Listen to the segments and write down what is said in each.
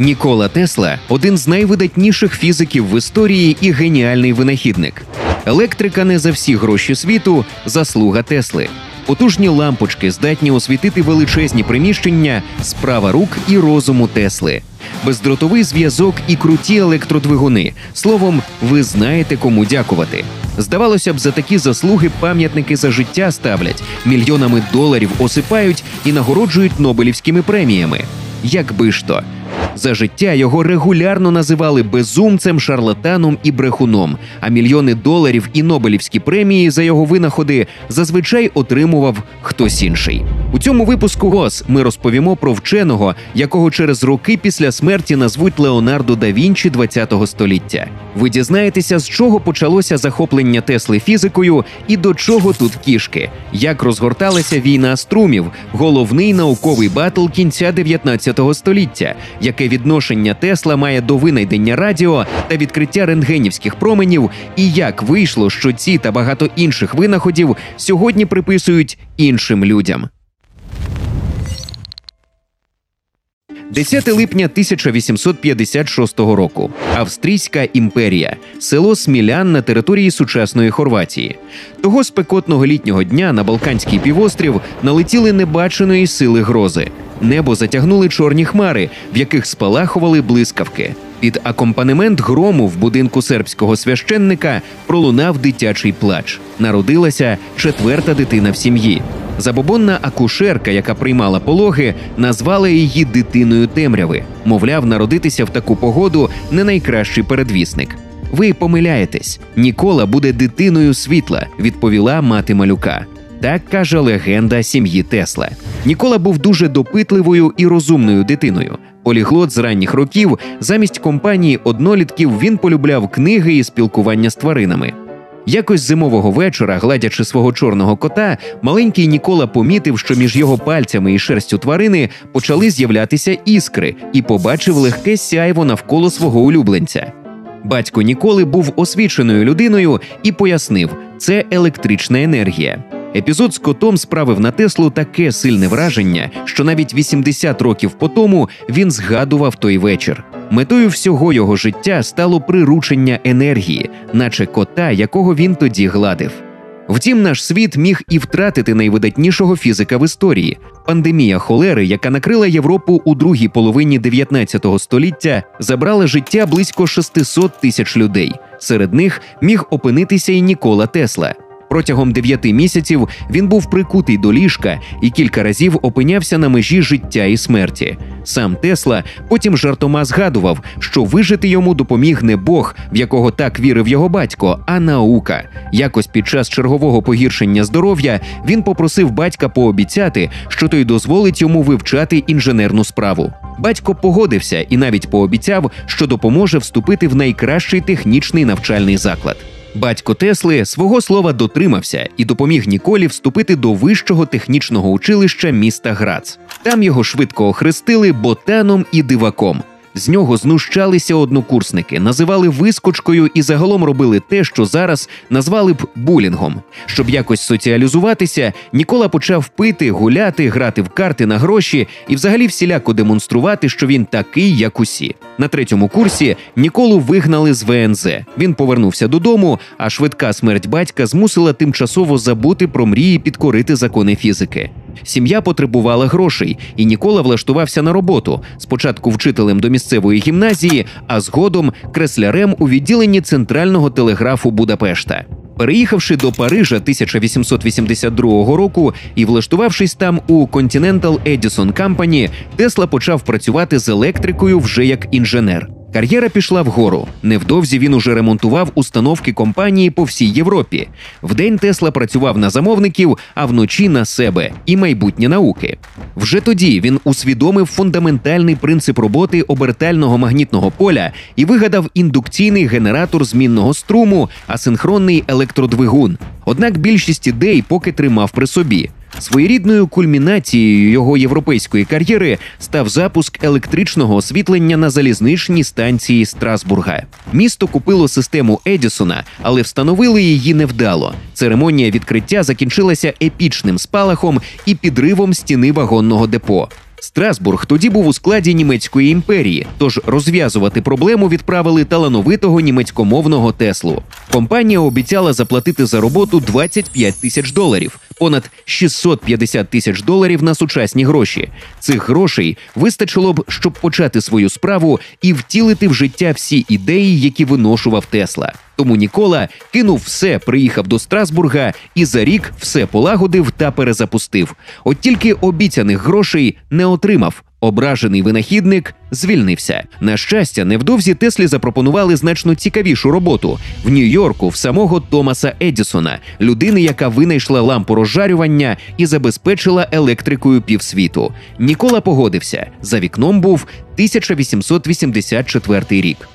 Нікола Тесла один з найвидатніших фізиків в історії і геніальний винахідник. Електрика не за всі гроші світу заслуга Тесли. Потужні лампочки здатні освітити величезні приміщення, справа рук і розуму Тесли. Бездротовий зв'язок і круті електродвигуни. Словом, ви знаєте, кому дякувати. Здавалося б, за такі заслуги пам'ятники за життя ставлять, мільйонами доларів осипають і нагороджують Нобелівськими преміями. Якби ж то. За життя його регулярно називали безумцем, шарлатаном і брехуном. А мільйони доларів і Нобелівські премії за його винаходи зазвичай отримував хтось інший. У цьому випуску ГОС ми розповімо про вченого, якого через роки після смерті назвуть Леонардо да Вінчі ХХ століття. Ви дізнаєтеся, з чого почалося захоплення Тесли фізикою і до чого тут кішки, як розгорталася війна струмів, головний науковий батл кінця 19 століття, яке відношення Тесла має до винайдення радіо та відкриття рентгенівських променів, і як вийшло, що ці та багато інших винаходів сьогодні приписують іншим людям. 10 липня 1856 року. Австрійська імперія, село Смілян на території сучасної Хорватії. Того спекотного літнього дня на Балканський півострів налетіли небаченої сили грози. Небо затягнули чорні хмари, в яких спалахували блискавки. Під акомпанемент грому в будинку сербського священника пролунав дитячий плач. Народилася четверта дитина в сім'ї. Забобонна акушерка, яка приймала пологи, назвала її дитиною темряви. Мовляв, народитися в таку погоду не найкращий передвісник. Ви помиляєтесь, Нікола буде дитиною світла, відповіла мати малюка. Так каже легенда сім'ї Тесла. Нікола був дуже допитливою і розумною дитиною. Поліглот з ранніх років замість компанії однолітків він полюбляв книги і спілкування з тваринами. Якось зимового вечора, гладячи свого чорного кота, маленький Нікола помітив, що між його пальцями і шерстю тварини почали з'являтися іскри, і побачив легке сяйво навколо свого улюбленця. Батько Ніколи був освіченою людиною і пояснив, це електрична енергія. Епізод з котом справив на Теслу таке сильне враження, що навіть 80 років по тому він згадував той вечір. Метою всього його життя стало приручення енергії, наче кота, якого він тоді гладив. Втім, наш світ міг і втратити найвидатнішого фізика в історії. Пандемія холери, яка накрила Європу у другій половині 19 століття, забрала життя близько 600 тисяч людей. Серед них міг опинитися і Нікола Тесла. Протягом дев'яти місяців він був прикутий до ліжка і кілька разів опинявся на межі життя і смерті. Сам Тесла потім жартома згадував, що вижити йому допоміг не Бог, в якого так вірив його батько, а наука. Якось під час чергового погіршення здоров'я він попросив батька пообіцяти, що той дозволить йому вивчати інженерну справу. Батько погодився і навіть пообіцяв, що допоможе вступити в найкращий технічний навчальний заклад. Батько Тесли свого слова дотримався і допоміг Ніколі вступити до вищого технічного училища міста Грац. Там його швидко охрестили ботаном і диваком. З нього знущалися однокурсники, називали вискочкою і загалом робили те, що зараз назвали б булінгом. Щоб якось соціалізуватися, Нікола почав пити, гуляти, грати в карти на гроші і взагалі всіляко демонструвати, що він такий, як усі. На третьому курсі Ніколу вигнали з ВНЗ. Він повернувся додому, а швидка смерть батька змусила тимчасово забути про мрії підкорити закони фізики. Сім'я потребувала грошей, і Нікола влаштувався на роботу. Спочатку вчителем до місцевої гімназії, а згодом креслярем у відділенні центрального телеграфу Будапешта. Переїхавши до Парижа 1882 року і влаштувавшись там у Continental Edison Company, Тесла почав працювати з електрикою вже як інженер. Кар'єра пішла вгору. Невдовзі він уже ремонтував установки компанії по всій Європі. Вдень Тесла працював на замовників, а вночі на себе і майбутнє науки. Вже тоді він усвідомив фундаментальний принцип роботи обертального магнітного поля і вигадав індукційний генератор змінного струму, асинхронний електродвигун. Однак більшість ідей поки тримав при собі. Своєрідною кульмінацією його європейської кар'єри став запуск електричного освітлення на залізничній станції Страсбурга. Місто купило систему Едісона, але встановили її невдало. Церемонія відкриття закінчилася епічним спалахом і підривом стіни вагонного депо. Страсбург тоді був у складі німецької імперії, тож розв'язувати проблему відправили талановитого німецькомовного Теслу. Компанія обіцяла заплатити за роботу 25 тисяч доларів, понад 650 тисяч доларів на сучасні гроші. Цих грошей вистачило б, щоб почати свою справу і втілити в життя всі ідеї, які виношував Тесла. Тому Нікола кинув все, приїхав до Страсбурга і за рік все полагодив та перезапустив. От тільки обіцяних грошей не отримав. Ображений винахідник звільнився. На щастя, невдовзі Теслі запропонували значно цікавішу роботу в Нью-Йорку в самого Томаса Едісона, людини, яка винайшла лампу розжарювання і забезпечила електрикою півсвіту. Нікола погодився. За вікном був 1884 рік.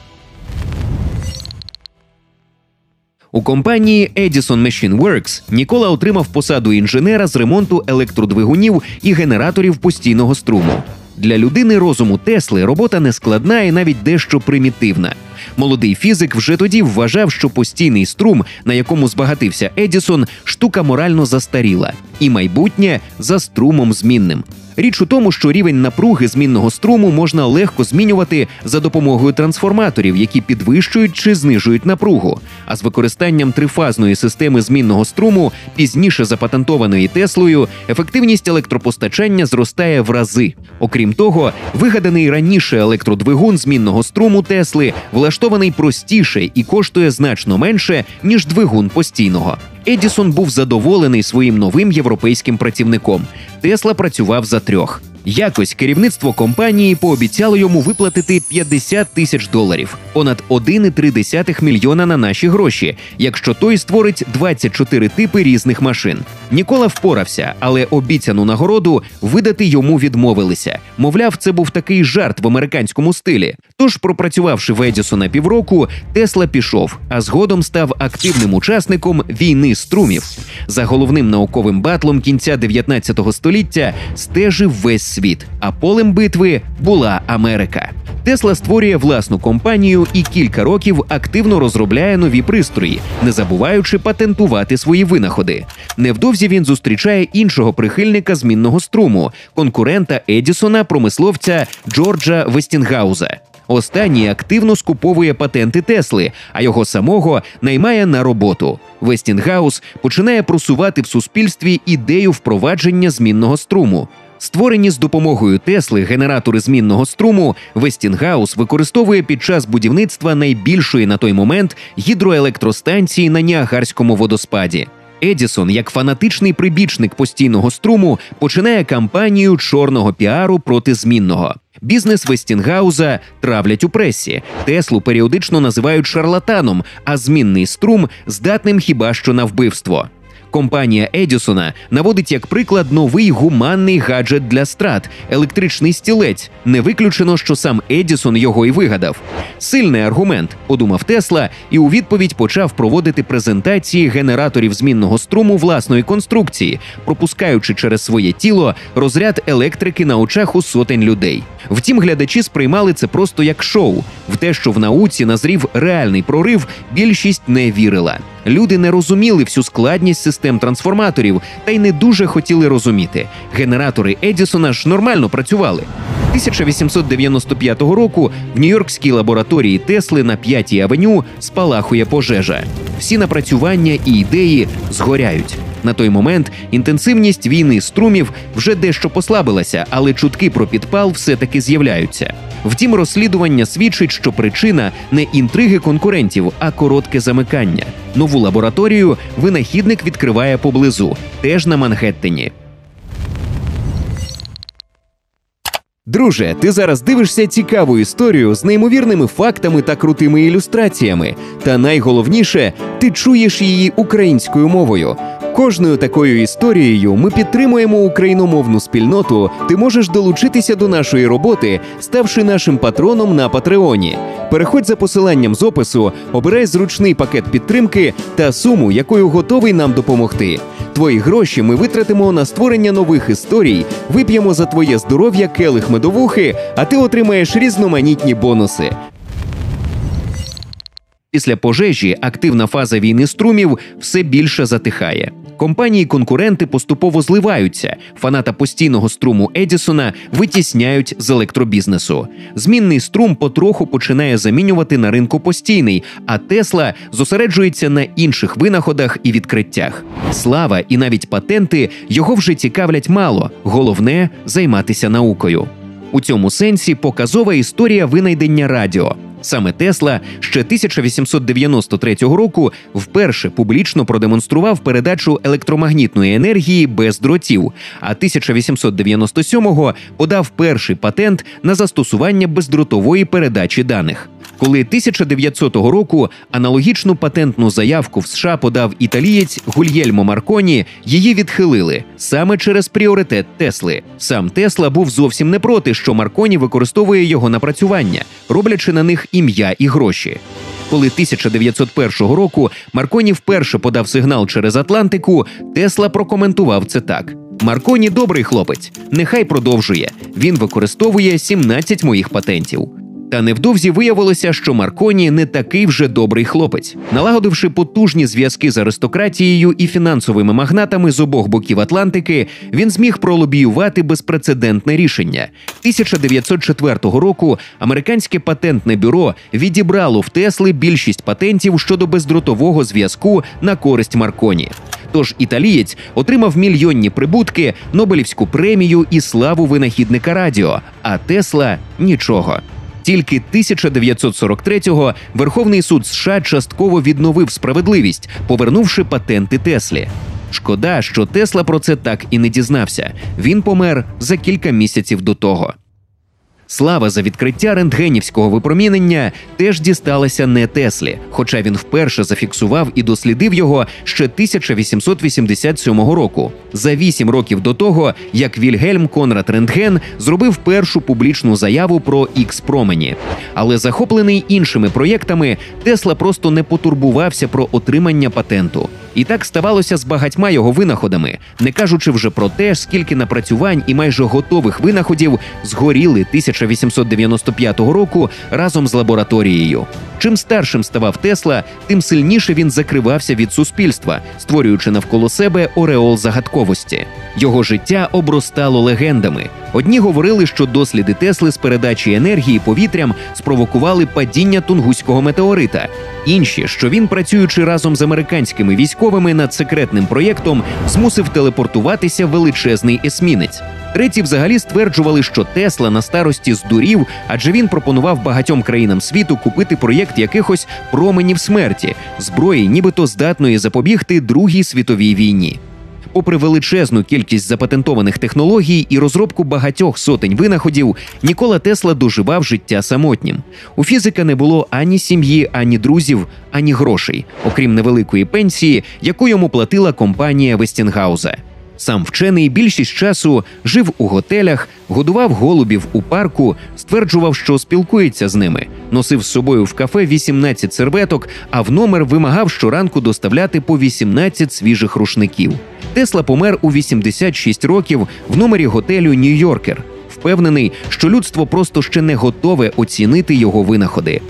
У компанії Edison Machine Works Нікола отримав посаду інженера з ремонту електродвигунів і генераторів постійного струму. Для людини розуму Тесли робота не складна і навіть дещо примітивна. Молодий фізик вже тоді вважав, що постійний струм, на якому збагатився Едісон, штука морально застаріла, і майбутнє за струмом змінним. Річ у тому, що рівень напруги змінного струму можна легко змінювати за допомогою трансформаторів, які підвищують чи знижують напругу. А з використанням трифазної системи змінного струму, пізніше запатентованої Теслою, ефективність електропостачання зростає в рази. Окрім того, вигаданий раніше електродвигун змінного струму Тесли влаштований простіше і коштує значно менше ніж двигун постійного. Едісон був задоволений своїм новим європейським працівником. Тесла працював за трьох. Якось керівництво компанії пообіцяло йому виплатити 50 тисяч доларів, понад 1,3 мільйона на наші гроші, якщо той створить 24 типи різних машин. Нікола впорався, але обіцяну нагороду видати йому відмовилися. Мовляв, це був такий жарт в американському стилі. Тож, пропрацювавши в Едісона півроку, Тесла пішов, а згодом став активним учасником війни струмів. За головним науковим батлом кінця 19 століття стежив весь світ, а полем битви була Америка. Тесла створює власну компанію і кілька років активно розробляє нові пристрої, не забуваючи патентувати свої винаходи. Невдовзі він зустрічає іншого прихильника змінного струму, конкурента Едісона, промисловця Джорджа Вестінгауза. Останній активно скуповує патенти Тесли, а його самого наймає на роботу. Вестінгаус починає просувати в суспільстві ідею впровадження змінного струму. Створені з допомогою Тесли генератори змінного струму, Вестінгаус використовує під час будівництва найбільшої на той момент гідроелектростанції на Ніагарському водоспаді. Едісон, як фанатичний прибічник постійного струму, починає кампанію чорного піару проти змінного. Бізнес Вестінгауза травлять у пресі. Теслу періодично називають шарлатаном, а змінний струм здатним хіба що на вбивство. Компанія Едісона наводить як приклад новий гуманний гаджет для страт електричний стілець. Не виключено, що сам Едісон його і вигадав. Сильний аргумент, подумав Тесла, і у відповідь почав проводити презентації генераторів змінного струму власної конструкції, пропускаючи через своє тіло розряд електрики на очах у сотень людей. Втім, глядачі сприймали це просто як шоу. В те, що в науці назрів реальний прорив, більшість не вірила. Люди не розуміли всю складність систем трансформаторів та й не дуже хотіли розуміти. Генератори Едісона ж нормально працювали. 1895 року в Нью-Йоркській лабораторії Тесли на 5-й авеню спалахує пожежа. Всі напрацювання і ідеї згоряють. На той момент інтенсивність війни струмів вже дещо послабилася, але чутки про підпал все-таки з'являються. Втім, розслідування свідчить, що причина не інтриги конкурентів, а коротке замикання. Нову лабораторію винахідник відкриває поблизу, теж на Манхеттені. Друже, ти зараз дивишся цікаву історію з неймовірними фактами та крутими ілюстраціями. Та найголовніше, ти чуєш її українською мовою. Кожною такою історією ми підтримуємо україномовну спільноту. Ти можеш долучитися до нашої роботи, ставши нашим патроном на Патреоні. Переходь за посиланням з опису, обирай зручний пакет підтримки та суму, якою готовий нам допомогти. Твої гроші ми витратимо на створення нових історій, вип'ємо за твоє здоров'я келих медовухи, а ти отримаєш різноманітні бонуси. Після пожежі активна фаза війни струмів все більше затихає. Компанії-конкуренти поступово зливаються. Фаната постійного струму Едісона витісняють з електробізнесу. Змінний струм потроху починає замінювати на ринку постійний, а Тесла зосереджується на інших винаходах і відкриттях. Слава і навіть патенти його вже цікавлять мало. Головне займатися наукою. У цьому сенсі показова історія винайдення радіо. Саме Тесла ще 1893 року вперше публічно продемонстрував передачу електромагнітної енергії без дротів, а 1897-го подав перший патент на застосування бездротової передачі даних. Коли 1900 року аналогічну патентну заявку в США подав італієць Гульєльмо Марконі, її відхилили саме через пріоритет Тесли. Сам Тесла був зовсім не проти, що Марконі використовує його напрацювання, роблячи на них ім'я і гроші. Коли 1901 року Марконі вперше подав сигнал через Атлантику, Тесла прокоментував це так: Марконі добрий хлопець, нехай продовжує. Він використовує 17 моїх патентів. Та невдовзі виявилося, що Марконі не такий вже добрий хлопець. Налагодивши потужні зв'язки з аристократією і фінансовими магнатами з обох боків Атлантики, він зміг пролобіювати безпрецедентне рішення. 1904 року американське патентне бюро відібрало в Тесли більшість патентів щодо бездротового зв'язку на користь Марконі. Тож італієць отримав мільйонні прибутки, Нобелівську премію і славу винахідника радіо, а Тесла нічого. Тільки 1943-го Верховний суд США частково відновив справедливість, повернувши патенти Теслі. Шкода, що Тесла про це так і не дізнався. Він помер за кілька місяців до того. Слава за відкриття рентгенівського випромінення теж дісталася не Теслі, хоча він вперше зафіксував і дослідив його ще 1887 року, за вісім років до того, як Вільгельм Конрад Рентген зробив першу публічну заяву про ікс промені. Але захоплений іншими проєктами, Тесла просто не потурбувався про отримання патенту. І так ставалося з багатьма його винаходами, не кажучи вже про те, скільки напрацювань і майже готових винаходів згоріли 1895 року разом з лабораторією. Чим старшим ставав Тесла, тим сильніше він закривався від суспільства, створюючи навколо себе ореол загадковості. Його життя обростало легендами. Одні говорили, що досліди Тесли з передачі енергії повітрям спровокували падіння тунгуського метеорита. Інші, що він, працюючи разом з американськими військовими над секретним проєктом, змусив телепортуватися величезний есмінець. Треті взагалі стверджували, що Тесла на старості здурів, адже він пропонував багатьом країнам світу купити проєкт якихось променів смерті, зброї, нібито здатної запобігти Другій світовій війні. Попри величезну кількість запатентованих технологій і розробку багатьох сотень винаходів, Нікола Тесла доживав життя самотнім. У фізика не було ані сім'ї, ані друзів, ані грошей, окрім невеликої пенсії, яку йому платила компанія Вестінгауза. Сам вчений більшість часу жив у готелях, годував голубів у парку, стверджував, що спілкується з ними, носив з собою в кафе 18 серветок, а в номер вимагав щоранку доставляти по 18 свіжих рушників. Тесла помер у 86 років в номері готелю Нью-Йоркер. Впевнений, що людство просто ще не готове оцінити його винаходи.